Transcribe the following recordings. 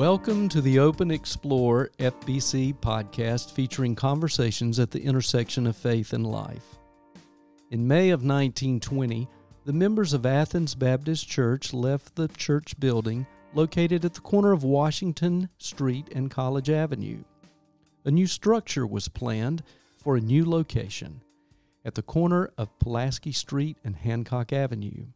Welcome to the Open Explore FBC podcast featuring conversations at the intersection of faith and life. In May of 1920, the members of Athens Baptist Church left the church building located at the corner of Washington Street and College Avenue. A new structure was planned for a new location at the corner of Pulaski Street and Hancock Avenue.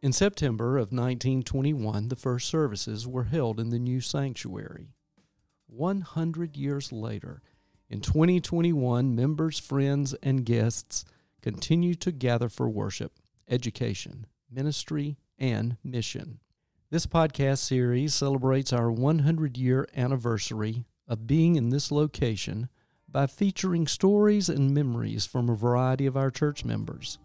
In September of 1921, the first services were held in the new sanctuary. 100 years later, in 2021, members, friends, and guests continue to gather for worship, education, ministry, and mission. This podcast series celebrates our 100 year anniversary of being in this location by featuring stories and memories from a variety of our church members.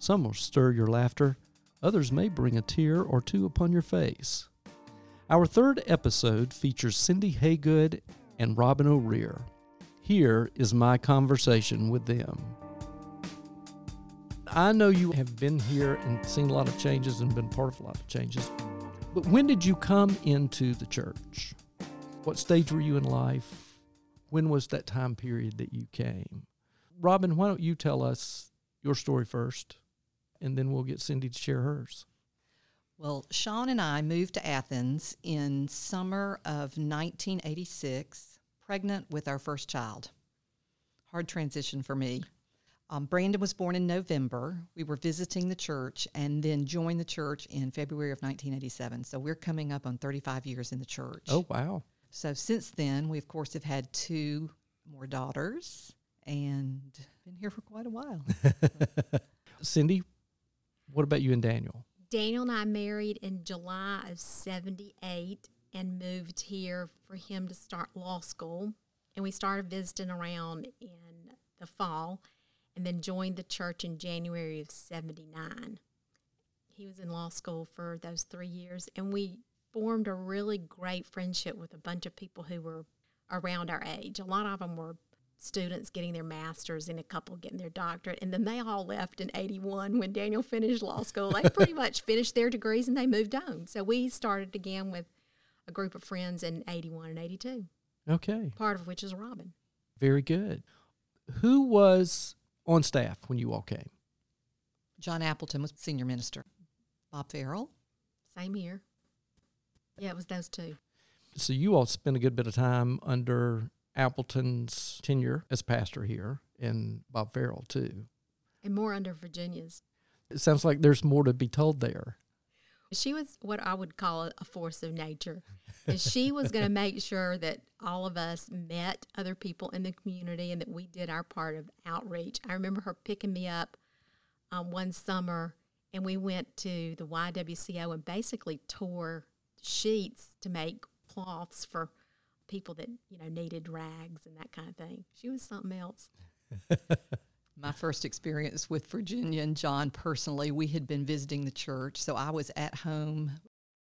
Some will stir your laughter, others may bring a tear or two upon your face. Our third episode features Cindy Haygood and Robin O'Rear. Here is my conversation with them. I know you have been here and seen a lot of changes and been part of a lot of changes, but when did you come into the church? What stage were you in life? when was that time period that you came? Robin, why don't you tell us your story first, and then we'll get Cindy to share hers. Well, Sean and I moved to Athens in summer of 1986, pregnant with our first child. Hard transition for me. Um, Brandon was born in November. We were visiting the church and then joined the church in February of 1987. So we're coming up on 35 years in the church. Oh, wow. So since then, we of course have had two more daughters and been here for quite a while. Cindy, what about you and Daniel? Daniel and I married in July of 78 and moved here for him to start law school. And we started visiting around in the fall and then joined the church in January of 79. He was in law school for those three years, and we formed a really great friendship with a bunch of people who were around our age. A lot of them were students getting their masters and a couple getting their doctorate. And then they all left in 81 when Daniel finished law school. They pretty much finished their degrees and they moved on. So we started again with a group of friends in 81 and 82. Okay. Part of which is Robin. Very good. Who was on staff when you all came? John Appleton was senior minister. Bob Farrell. Same here. Yeah, it was those two. So you all spent a good bit of time under Appleton's tenure as pastor here, and Bob Farrell too, and more under Virginia's. It sounds like there's more to be told there. She was what I would call a force of nature. and she was going to make sure that all of us met other people in the community and that we did our part of outreach. I remember her picking me up um, one summer and we went to the YWCO and basically tore sheets to make cloths for people that you know needed rags and that kind of thing. She was something else. My first experience with Virginia and John personally, we had been visiting the church, so I was at home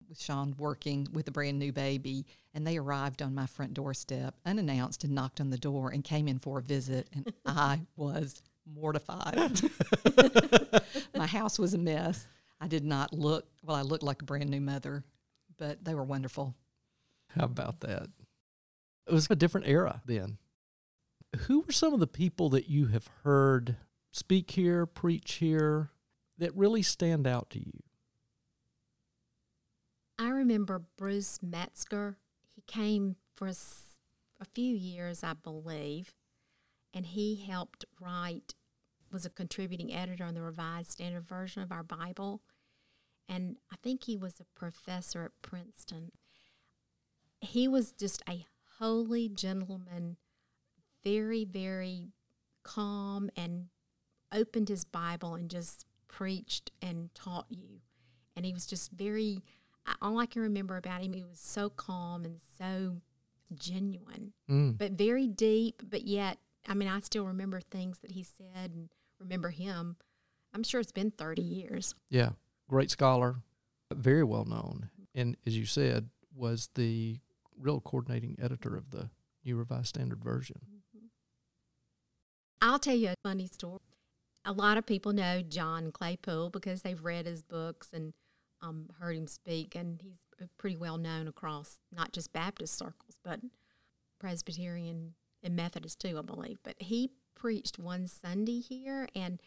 with Sean working with a brand new baby, and they arrived on my front doorstep unannounced and knocked on the door and came in for a visit, and I was mortified. my house was a mess. I did not look well. I looked like a brand new mother but they were wonderful. How about that? It was a different era then. Who were some of the people that you have heard speak here, preach here, that really stand out to you? I remember Bruce Metzger. He came for a, a few years, I believe, and he helped write, was a contributing editor on the Revised Standard Version of our Bible and I think he was a professor at Princeton. He was just a holy gentleman, very, very calm, and opened his Bible and just preached and taught you. And he was just very, all I can remember about him, he was so calm and so genuine, mm. but very deep, but yet, I mean, I still remember things that he said and remember him. I'm sure it's been 30 years. Yeah great scholar, very well known, and as you said, was the real coordinating editor of the New Revised Standard Version. Mm-hmm. I'll tell you a funny story. A lot of people know John Claypool because they've read his books and um, heard him speak, and he's pretty well known across not just Baptist circles, but Presbyterian and Methodist too, I believe. But he preached one Sunday here, and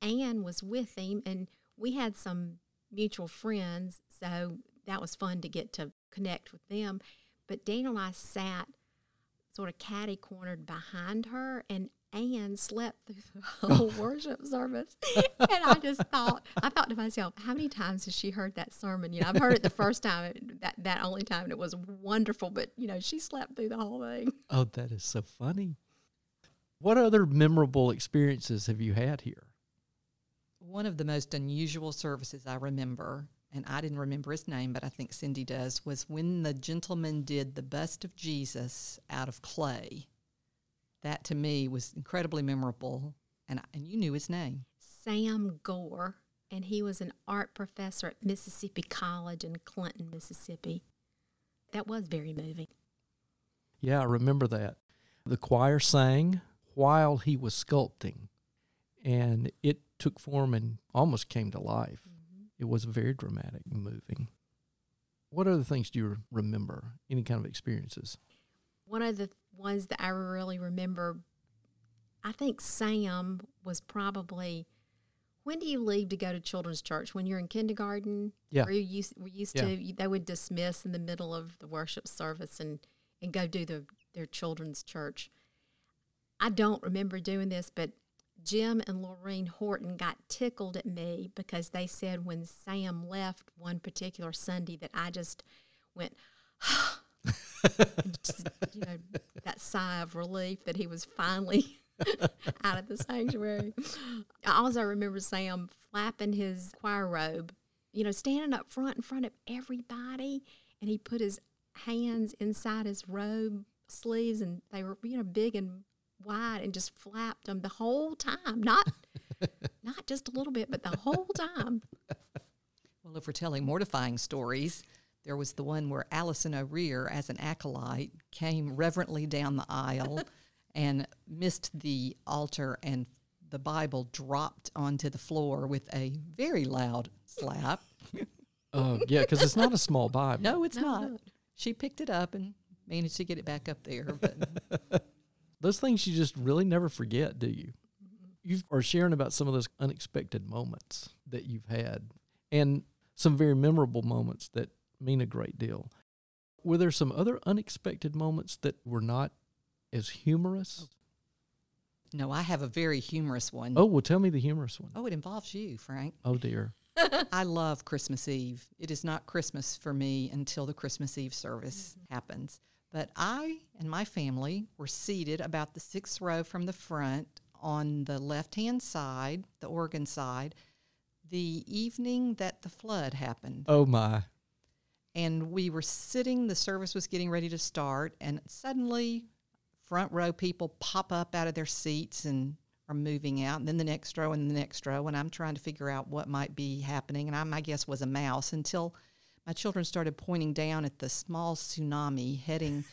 Anne was with him, and we had some mutual friends, so that was fun to get to connect with them. But Daniel and I sat sort of catty cornered behind her, and Anne slept through the whole worship service. and I just thought, I thought to myself, how many times has she heard that sermon? You know, I've heard it the first time, that, that only time, and it was wonderful, but, you know, she slept through the whole thing. Oh, that is so funny. What other memorable experiences have you had here? One of the most unusual services I remember, and I didn't remember his name, but I think Cindy does, was when the gentleman did the bust of Jesus out of clay. That to me was incredibly memorable, and, and you knew his name. Sam Gore, and he was an art professor at Mississippi College in Clinton, Mississippi. That was very moving. Yeah, I remember that. The choir sang while he was sculpting, and it took form and almost came to life. It was very dramatic and moving. What other things do you remember? Any kind of experiences? One of the ones that I really remember, I think Sam was probably. When do you leave to go to children's church? When you're in kindergarten? Yeah. Were you used, were used yeah. to, they would dismiss in the middle of the worship service and, and go do the, their children's church. I don't remember doing this, but Jim and Lorraine Horton got tickled at me because they said when Sam left one particular Sunday that I just went, just, you know, that sigh of relief that he was finally out of the sanctuary. I also remember Sam flapping his choir robe, you know, standing up front in front of everybody, and he put his hands inside his robe sleeves, and they were, you know, big and wide, and just flapped them the whole time. Not, not just a little bit, but the whole time. Well, if we're telling mortifying stories, there was the one where Allison O'Rear, as an acolyte, came reverently down the aisle and missed the altar, and the Bible dropped onto the floor with a very loud slap. Oh, yeah, because it's not a small Bible. No, it's no, not. She picked it up and managed to get it back up there. But those things you just really never forget, do you? You are sharing about some of those unexpected moments that you've had, and some very memorable moments that mean a great deal. Were there some other unexpected moments that were not as humorous? No, I have a very humorous one. Oh, well, tell me the humorous one. Oh, it involves you, Frank. Oh, dear. I love Christmas Eve. It is not Christmas for me until the Christmas Eve service mm-hmm. happens. But I and my family were seated about the sixth row from the front on the left hand side, the organ side, the evening that the flood happened. Oh, my and we were sitting the service was getting ready to start and suddenly front row people pop up out of their seats and are moving out and then the next row and the next row and i'm trying to figure out what might be happening and I, my guess was a mouse until my children started pointing down at the small tsunami heading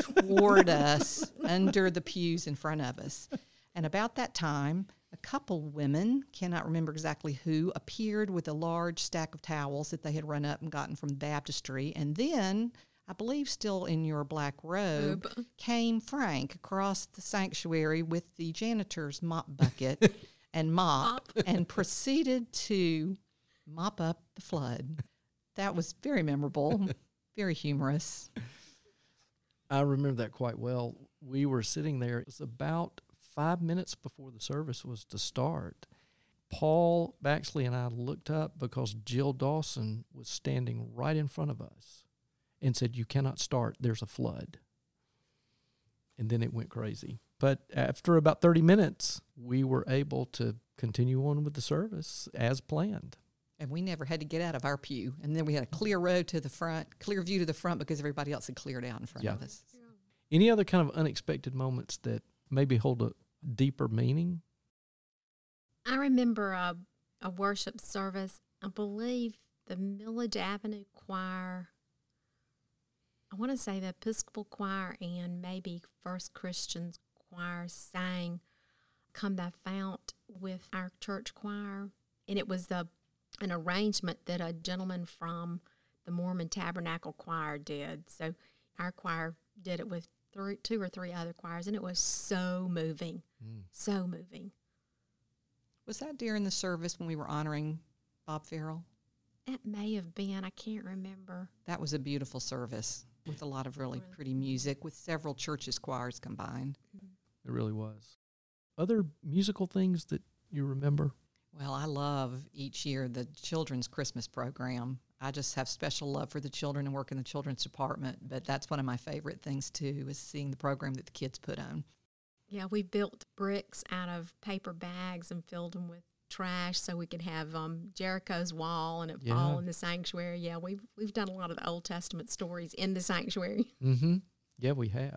toward us under the pews in front of us and about that time a couple women, cannot remember exactly who, appeared with a large stack of towels that they had run up and gotten from the baptistry. And then, I believe still in your black robe, came Frank across the sanctuary with the janitor's mop bucket and mop, mop. and proceeded to mop up the flood. That was very memorable, very humorous. I remember that quite well. We were sitting there. It was about five minutes before the service was to start, Paul Baxley and I looked up because Jill Dawson was standing right in front of us and said, You cannot start, there's a flood. And then it went crazy. But after about 30 minutes, we were able to continue on with the service as planned. And we never had to get out of our pew. And then we had a clear road to the front, clear view to the front because everybody else had cleared out in front yeah. of us. Yeah. Any other kind of unexpected moments that maybe hold a deeper meaning? I remember a, a worship service. I believe the Milledge Avenue Choir, I want to say the Episcopal Choir and maybe First Christians Choir sang Come Thou Fount with our church choir. And it was the, an arrangement that a gentleman from the Mormon Tabernacle Choir did. So our choir did it with three, two or three other choirs, and it was so moving, Mm. so moving. Was that during the service when we were honoring Bob Farrell? It may have been, I can't remember. That was a beautiful service with a lot of really Really. pretty music with several churches' choirs combined. It really was. Other musical things that you remember? Well, I love each year the children's Christmas program. I just have special love for the children and work in the children's department, but that's one of my favorite things too is seeing the program that the kids put on. Yeah, we built bricks out of paper bags and filled them with trash so we could have um, Jericho's wall and it Yeah. fall in the sanctuary. Yeah, we've we've done a lot of the Old Testament stories in the sanctuary. Mm-hmm. Yeah, we have.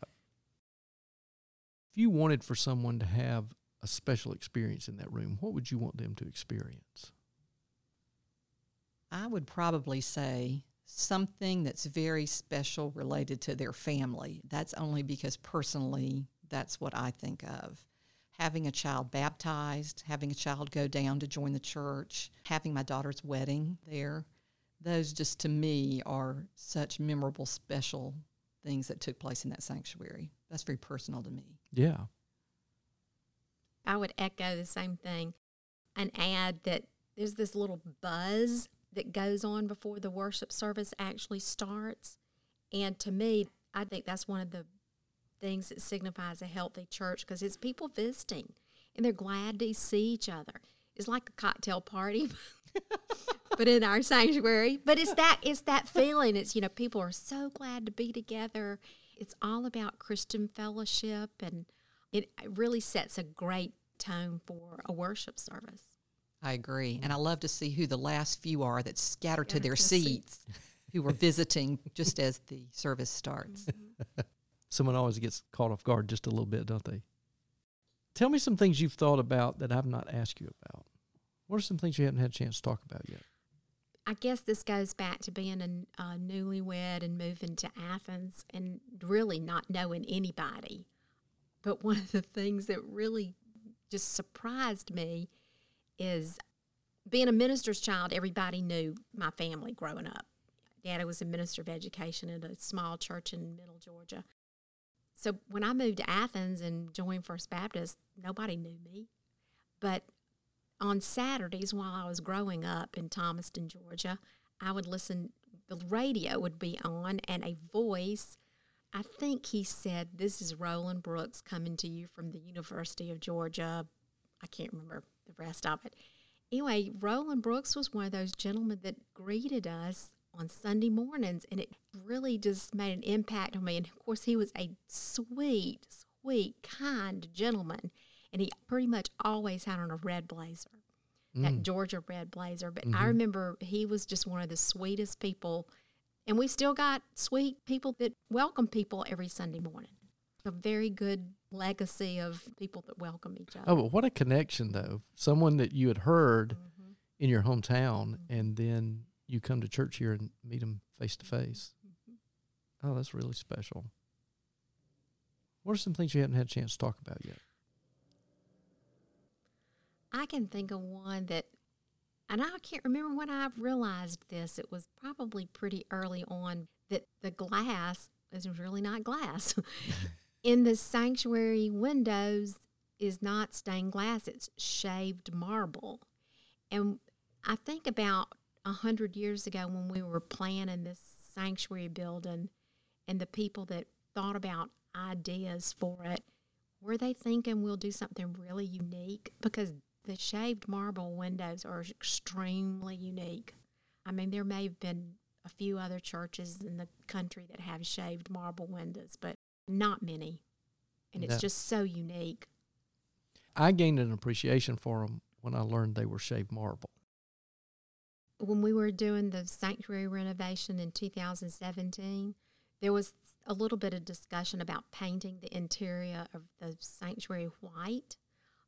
If you wanted for someone to have a special experience in that room, what would you want them to experience? I would probably say something that's very special related to their family. That's only because personally, that's what I think of. Having a child baptized, having a child go down to join the church, having my daughter's wedding there. Those just to me are such memorable, special things that took place in that sanctuary. That's very personal to me. Yeah. I would echo the same thing and add that there's this little buzz that goes on before the worship service actually starts. And to me, I think that's one of the things that signifies a healthy church because it's people visiting and they're glad to see each other. It's like a cocktail party. but in our sanctuary. But it's that it's that feeling. It's you know people are so glad to be together. It's all about Christian fellowship, and it really sets a great tone for a worship service. I agree. And I love to see who the last few are that scatter to their to the seats who are visiting just as the service starts. Mm-hmm. Someone always gets caught off guard just a little bit, don't they? Tell me some things you've thought about that I've not asked you about. What are some things you haven't had a chance to talk about yet? I guess this goes back to being a, a newlywed and moving to Athens and really not knowing anybody. But one of the things that really just surprised me is being a minister's child, everybody knew my family growing up. Daddy was a minister of education at a small church in middle Georgia. So when I moved to Athens and joined First Baptist, nobody knew me. But on Saturdays while I was growing up in Thomaston, Georgia, I would listen, the radio would be on, and a voice, I think he said, This is Roland Brooks coming to you from the University of Georgia. I can't remember the rest of it. Anyway, Roland Brooks was one of those gentlemen that greeted us on Sunday mornings, and it really just made an impact on me. And of course, he was a sweet, sweet, kind gentleman, and he pretty much always had on a red blazer, that mm. Georgia red blazer. But I mm-hmm. remember he was just one of the sweetest people, and we still got sweet people that welcome people every Sunday morning. A very good legacy of people that welcome each other. Oh, but what a connection, though. Someone that you had heard Mhm. in your hometown, and then you come to church here and meet them face to face. Oh, that's really special. What are some things you haven't had a chance to talk about yet? I can think of one that, and I can't remember when I realized this. It was probably pretty early on that the glass is really not glass. In the sanctuary windows is not stained glass, it's shaved marble. And I think about a hundred years ago when we were planning this sanctuary building and the people that thought about ideas for it, were they thinking we'll do something really unique? Because the shaved marble windows are extremely unique. I mean, there may have been a few other churches in the country that have shaved marble windows, but not many. And it's No. just so unique. I gained an appreciation for them when I learned they were shaved marble. When we were doing the sanctuary renovation in 2017, there was a little bit of discussion about painting the interior of the sanctuary white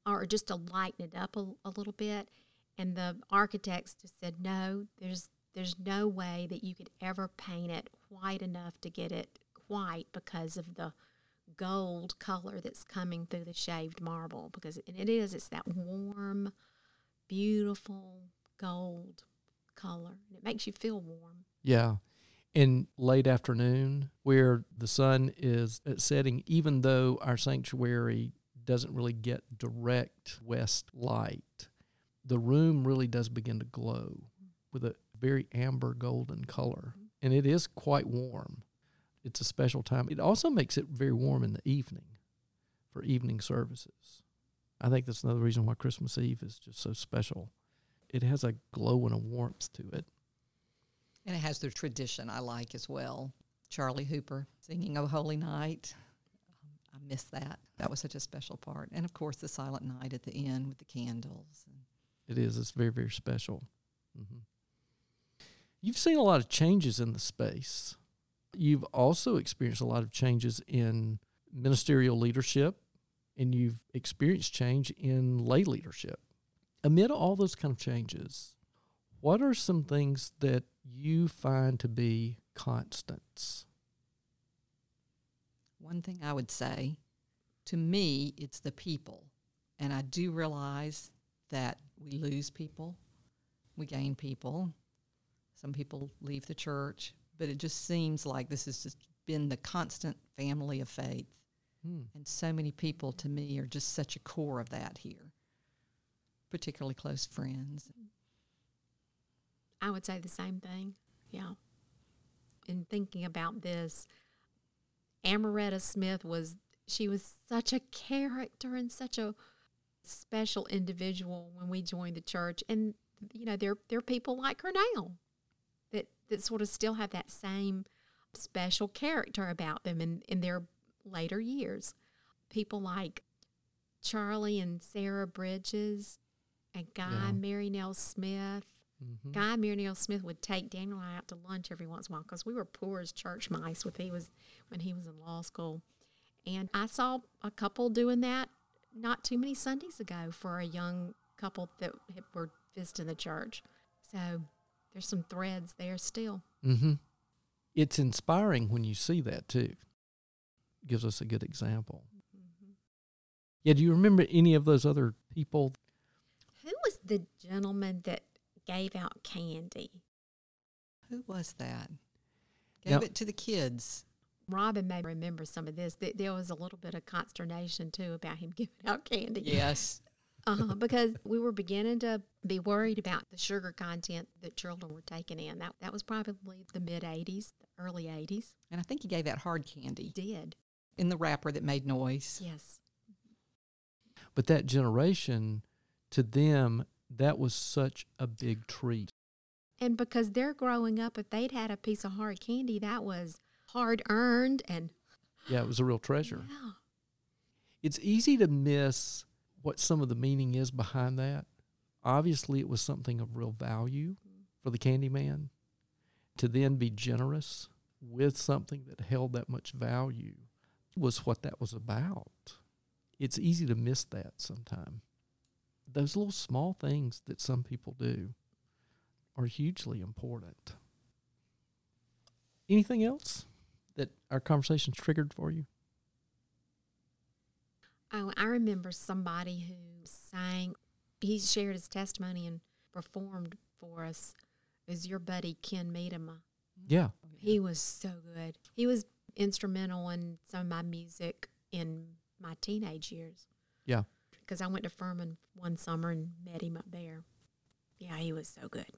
or just to lighten it up a, a little bit. And the architects just said, no, there's there's no way that you could ever paint it white enough to get it white because of the gold color that's coming through the shaved marble because and it is it's that warm beautiful gold color and it makes you feel warm Yeah. in late afternoon where the sun is uh, setting, even though our sanctuary doesn't really get direct west light, the room really does begin to glow with a very amber golden color. And it is quite warm. It's a special time. It also makes it very warm in the evening for evening services. I think that's another reason why Christmas Eve is just so special. It has a glow and a warmth to it. And it has the tradition I like as well. Charlie Hooper singing "Oh Holy Night." Miss that. That was such a special part. And of course, the silent night at the end with the candles. It is. It's very, very special. Mm-hmm. You've seen a lot of changes in the space. You've also experienced a lot of changes in ministerial leadership, and you've experienced change in lay leadership. Amid all those kind of changes, what are some things that you find to be constants? One thing I would say to me, it's the people. And I do realize that we lose people, we gain people. Some people leave the church, but it just seems like this has just been the constant family of faith. Hmm. And so many people to me are just such a core of that here, particularly close friends. I would say the same thing. Yeah. In thinking about this, Amaretta Smith was she was such a character and such a special individual when we joined the church. And you know, there there are people like her now that that sort of still have that same special character about them in, in their later years. People like Charlie and Sarah Bridges and Guy yeah. Mary Nell Smith Mm-hmm. Guy Muriel Smith would take Daniel and I out to lunch every once in a while because we were poor as church mice with he was when he was in law school. And I saw a couple doing that not too many Sundays ago for a young couple that were visiting the church. So there's some threads there still. Mm-hmm. It's inspiring when you see that too. Gives us a good example. Mm-hmm. Yeah, do you remember any of those other people? Who was the gentleman that gave out candy. Who was that? Gave now, it to the kids. Robin may remember some of this. There was a little bit of consternation too about him giving out candy. Yes. uh, because we were beginning to be worried about the sugar content that children were taking in. That that was probably the mid '80s, the early '80s. And I think he gave out hard candy. He did in the wrapper that made noise. Yes. But that generation, to them, that was such a big treat. And because they're growing up, if they'd had a piece of hard candy, that was hard earned and. Yeah, it was a real treasure. Yeah. It's easy to miss what some of the meaning is behind that. Obviously, it was something of real value for the candy man. To then be generous with something that held that much value was what that was about. It's easy to miss that sometimes those little small things that some people do are hugely important. Anything else that our conversations triggered for you? Oh, I remember somebody who sang, he shared his testimony and performed for us. Is your buddy Ken Medema? Yeah. He was so good. He was instrumental in some of my music in my teenage years. Yeah because I went to Furman one summer and met him up there. Yeah, he was so good.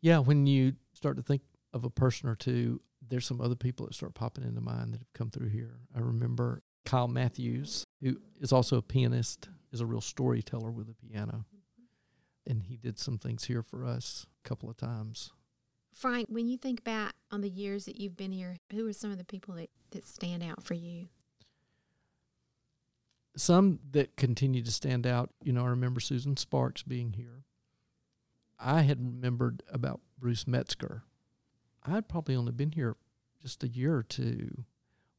Yeah, when you start to think of a person or two, there's some other people that start popping into mind that have come through here. I remember Kyle Matthews, who is also a pianist, is a real storyteller with a piano. Mm-hmm. And he did some things here for us a couple of times. Frank, when you think back on the years that you've been here, who are some of the people that, that stand out for you? Some that continue to stand out, you know, I remember Susan Sparks being here. I had remembered about Bruce Metzger. I'd probably only been here just a year or two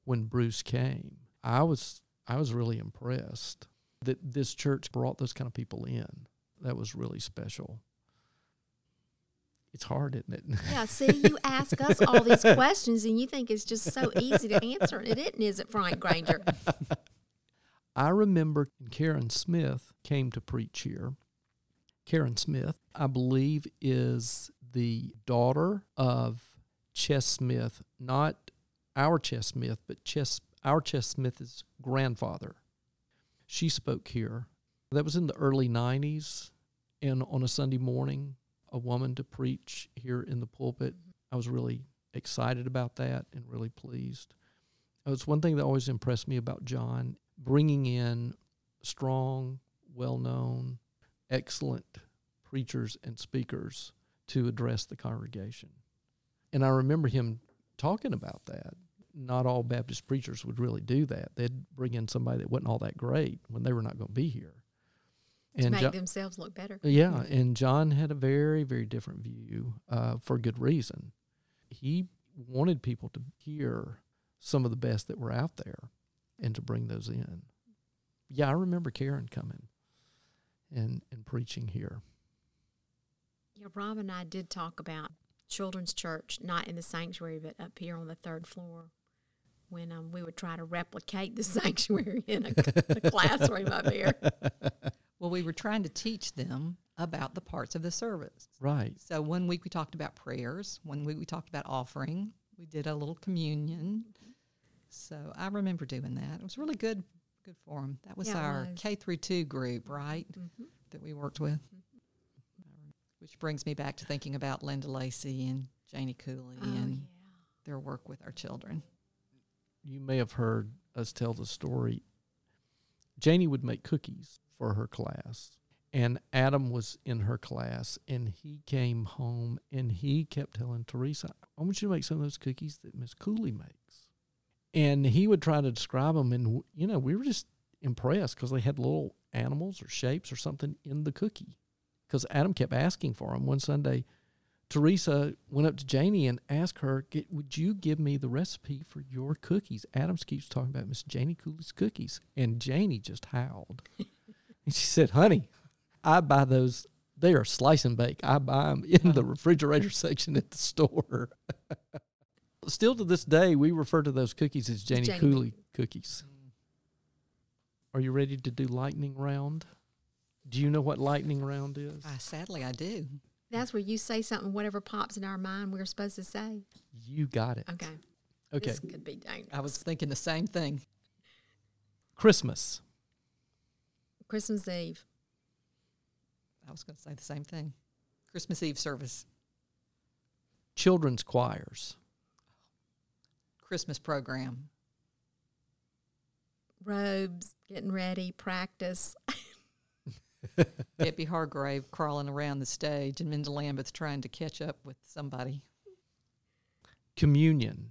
when Bruce came. I was I was really impressed that this church brought those kind of people in. That was really special. It's hard, isn't it? Yeah, see, you ask us all these questions and you think it's just so easy to answer. It isn't, is it, Frank Granger? I remember Karen Smith came to preach here. Karen Smith, I believe, is the daughter of Chess Smith, not our Chess Smith, but Chess our Chess Smith's grandfather. She spoke here. That was in the early 90s. And on a Sunday morning, a woman to preach here in the pulpit. I was really excited about that and really pleased. It's one thing that always impressed me about John bringing in strong, well known, excellent preachers and speakers to address the congregation. And I remember him talking about that. Not all Baptist preachers would really do that. They'd bring in somebody that wasn't all that great when they were not going to be here. To make themselves look better. Yeah, and John had a very, very different view uh, for good reason. He wanted people to hear some of the best that were out there and to bring those in. Yeah, I remember Karen coming and, and preaching here. Yeah, Rob and I did talk about children's church, not in the sanctuary, but up here on the third floor when um, we would try to replicate the sanctuary in a, a classroom up here. Well, we were trying to teach them about the parts of the service. Right. So one week we talked about prayers. One week we talked about offering. We did a little communion. So I remember doing that. It was really good. Good for them. That was Yeah, our was. K through two group, right? Mhm. That we worked with. Which brings me back to thinking about Linda Lacey and Janie Cooley Oh, and yeah. their work with our children. You may have heard us tell the story. Janie would make cookies for her class, and Adam was in her class, and he came home and he kept telling Teresa, I want you to make some of those cookies that Miss Cooley makes. And he would try to describe them, and, you know, we were just impressed because they had little animals or shapes or something in the cookie. Because Adam kept asking for them. One Sunday, Teresa went up to Janie and asked her, Would you give me the recipe for your cookies? Adams keeps talking about Miss Janie Cooley's cookies. And Janie just howled. and she said, Honey, I buy those. They are slice and bake. I buy them in the refrigerator section at the store. Still to this day, we refer to those cookies as Janie, Janie Cooley cookies. Are you ready to do lightning round? Do you know what lightning round is? I, sadly, I do. That's where you say something, whatever pops in our mind, we're supposed to say. You got it. Okay. Okay. This could be dangerous. I was thinking the same thing. Christmas. Christmas Eve. I was going to say the same thing. Christmas Eve service, Children's choirs. Christmas program, Robes, getting ready, practice. Debbie Hargrave crawling around the stage, and Minda Lambeth trying to catch up with somebody. Communion.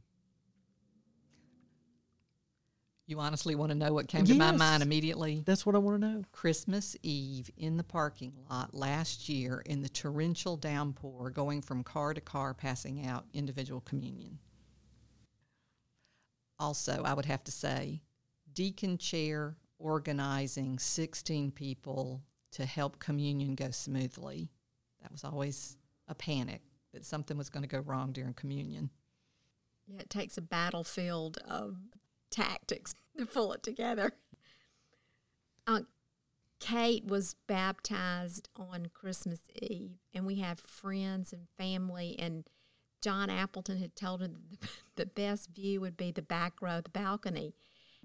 You honestly want to know what came to my mind immediately? That's what I want to know. Christmas Eve in the parking lot last year in the torrential downpour, going from car to car, passing out individual communion. Also, I would have to say, deacon chair organizing 16 people to help communion go smoothly. That was always a panic that something was going to go wrong during communion. Yeah, it takes a battlefield of tactics to pull it together. Uh, Kate was baptized on Christmas Eve, and we have friends and family. And John Appleton had told that the, best view would be the back row, of the balcony.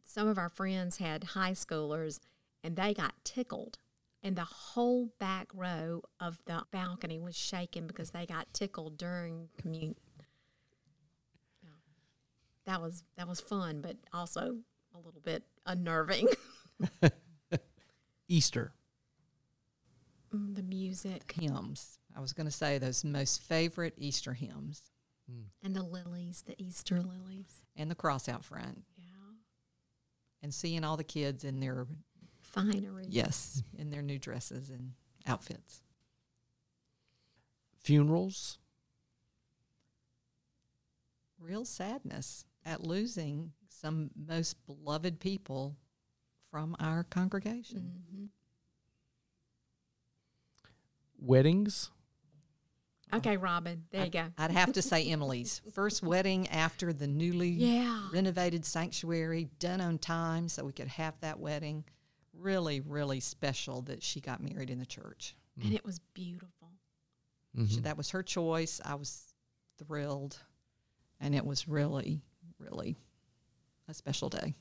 Some of our friends had high schoolers, and they got tickled. And the whole back row of the balcony was shaking because they got tickled during communion that was that was fun, but also a little bit unnerving. Easter. Mm, the music Hymns. I was going to say those most favorite Easter hymns and the lilies, the Easter lilies. and the cross out front Yeah, and seeing all the kids in their finery. yes in their new dresses and outfits Funerals. real sadness at losing some most beloved people from our congregation hmm Weddings. Okay, Robin. There you go. i'd have to say emily's first wedding after the newly Yeah. renovated sanctuary done on time so we could have that wedding really really special that she got married in the church And it was beautiful. She- Mhm. that was her choice i was thrilled And it was really, really a special day.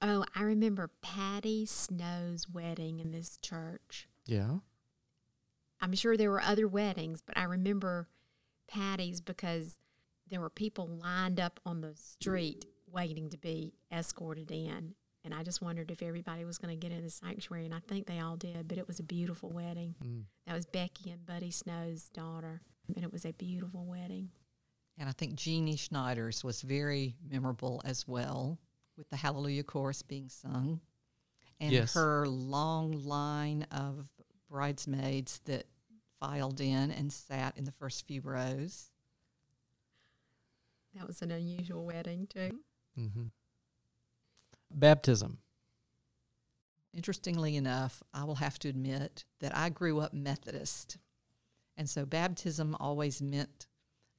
Oh, I remember Patty Snow's wedding in this church. Yeah. I'm sure there were other weddings, but I remember Patty's because there were people lined up on the street waiting to be escorted in. And I just wondered if everybody was going to get in the sanctuary, and I think they all did. But it was a beautiful wedding. Mm. That was Becky and Buddy Snow's daughter, and it was a beautiful wedding. And I think Jeannie Schneider's was very memorable as well, with the Hallelujah chorus being sung, and Yes. her long line of bridesmaids that filed in and sat in the first few rows. That was an unusual wedding too. Mm-hmm. Baptism. Interestingly enough, I will have to admit that I grew up Methodist. And so baptism always meant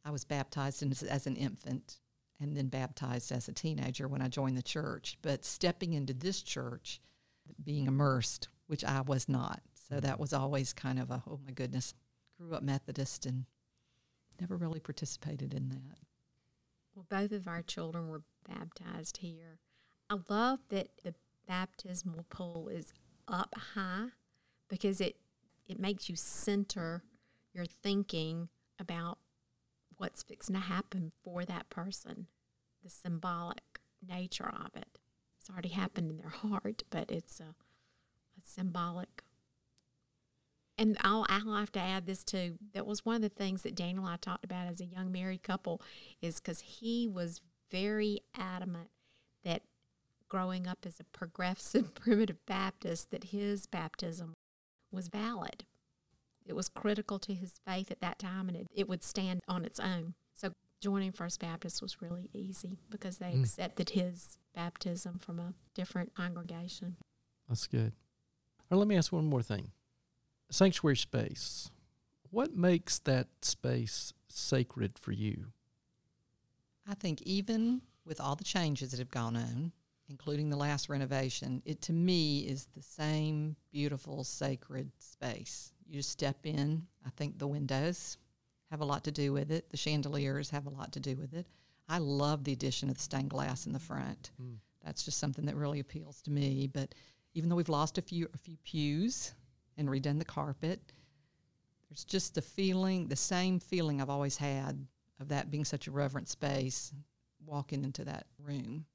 I was baptized as, as an infant and then baptized as a teenager when I joined the church. But stepping into this church, being immersed, which I was not. So that was always kind of a, oh my goodness, grew up Methodist and never really participated in that. Well, both of our children were baptized here. I love that the baptismal pool is up high because it it makes you center your thinking about what's fixing to happen for that person, the symbolic nature of it. It's already happened in their heart, but it's a, a symbolic. And I'll, I'll have to add this too. That was one of the things that Daniel and I talked about as a young married couple, is because he was very adamant that growing up as a progressive primitive Baptist, that his baptism was valid. It was critical to his faith at that time, and it, it would stand on its own. So joining First Baptist was really easy because they Mm. accepted his baptism from a different congregation. That's good. Right, let me ask one more thing. Sanctuary space. What makes that space sacred for you? I think even with all the changes that have gone on, including the last renovation, it to me is the same beautiful, sacred space. You step in. I think the windows have a lot to do with it. The chandeliers have a lot to do with it. I love the addition of the stained glass in the front. Mm. That's just something that really appeals to me. But even though we've lost a few a few pews and redone the carpet, there's just the feeling, the same feeling I've always had of that being such a reverent space, walking into that room.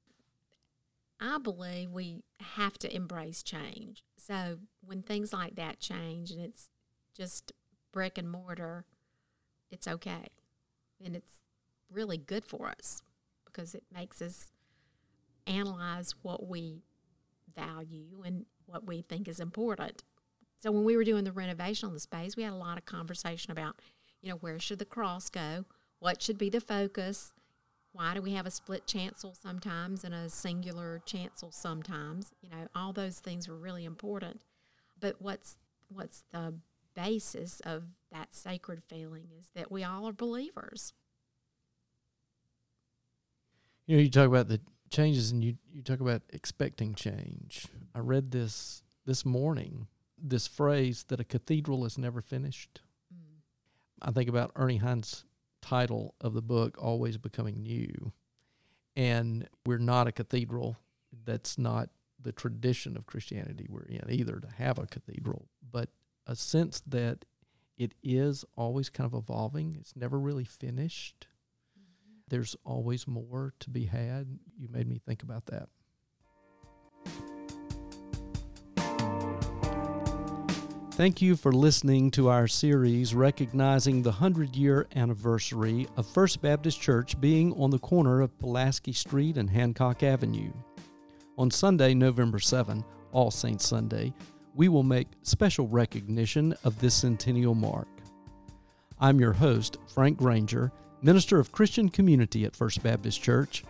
I believe we have to embrace change. So when things like that change and it's just brick and mortar, it's okay. And it's really good for us because it makes us analyze what we value and what we think is important. So when we were doing the renovation on the space, we had a lot of conversation about, you know, where should the cross go? What should be the focus? Why do we have a split chancel sometimes and a singular chancel sometimes? You know, all those things were really important. But what's what's the basis of that sacred feeling is that we all are believers. You know, you talk about the changes and you, you talk about expecting change. I read this this morning, this phrase that a cathedral is never finished. Mm. I think about Ernie Hines' title of the book, Always Becoming New. And we're not a cathedral. That's not the tradition of Christianity we're in either to have a cathedral, but a sense that it is always kind of evolving. It's never really finished. Mm-hmm. There's always more to be had. You made me think about that. Thank you for listening to our series recognizing the 100 year anniversary of First Baptist Church being on the corner of Pulaski Street and Hancock Avenue. On Sunday, November 7, All Saints Sunday, we will make special recognition of this centennial mark. I'm your host, Frank Granger, minister of Christian community at First Baptist Church.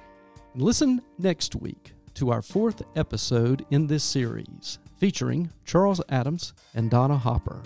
Listen next week to our fourth episode in this series featuring Charles Adams and Donna Hopper.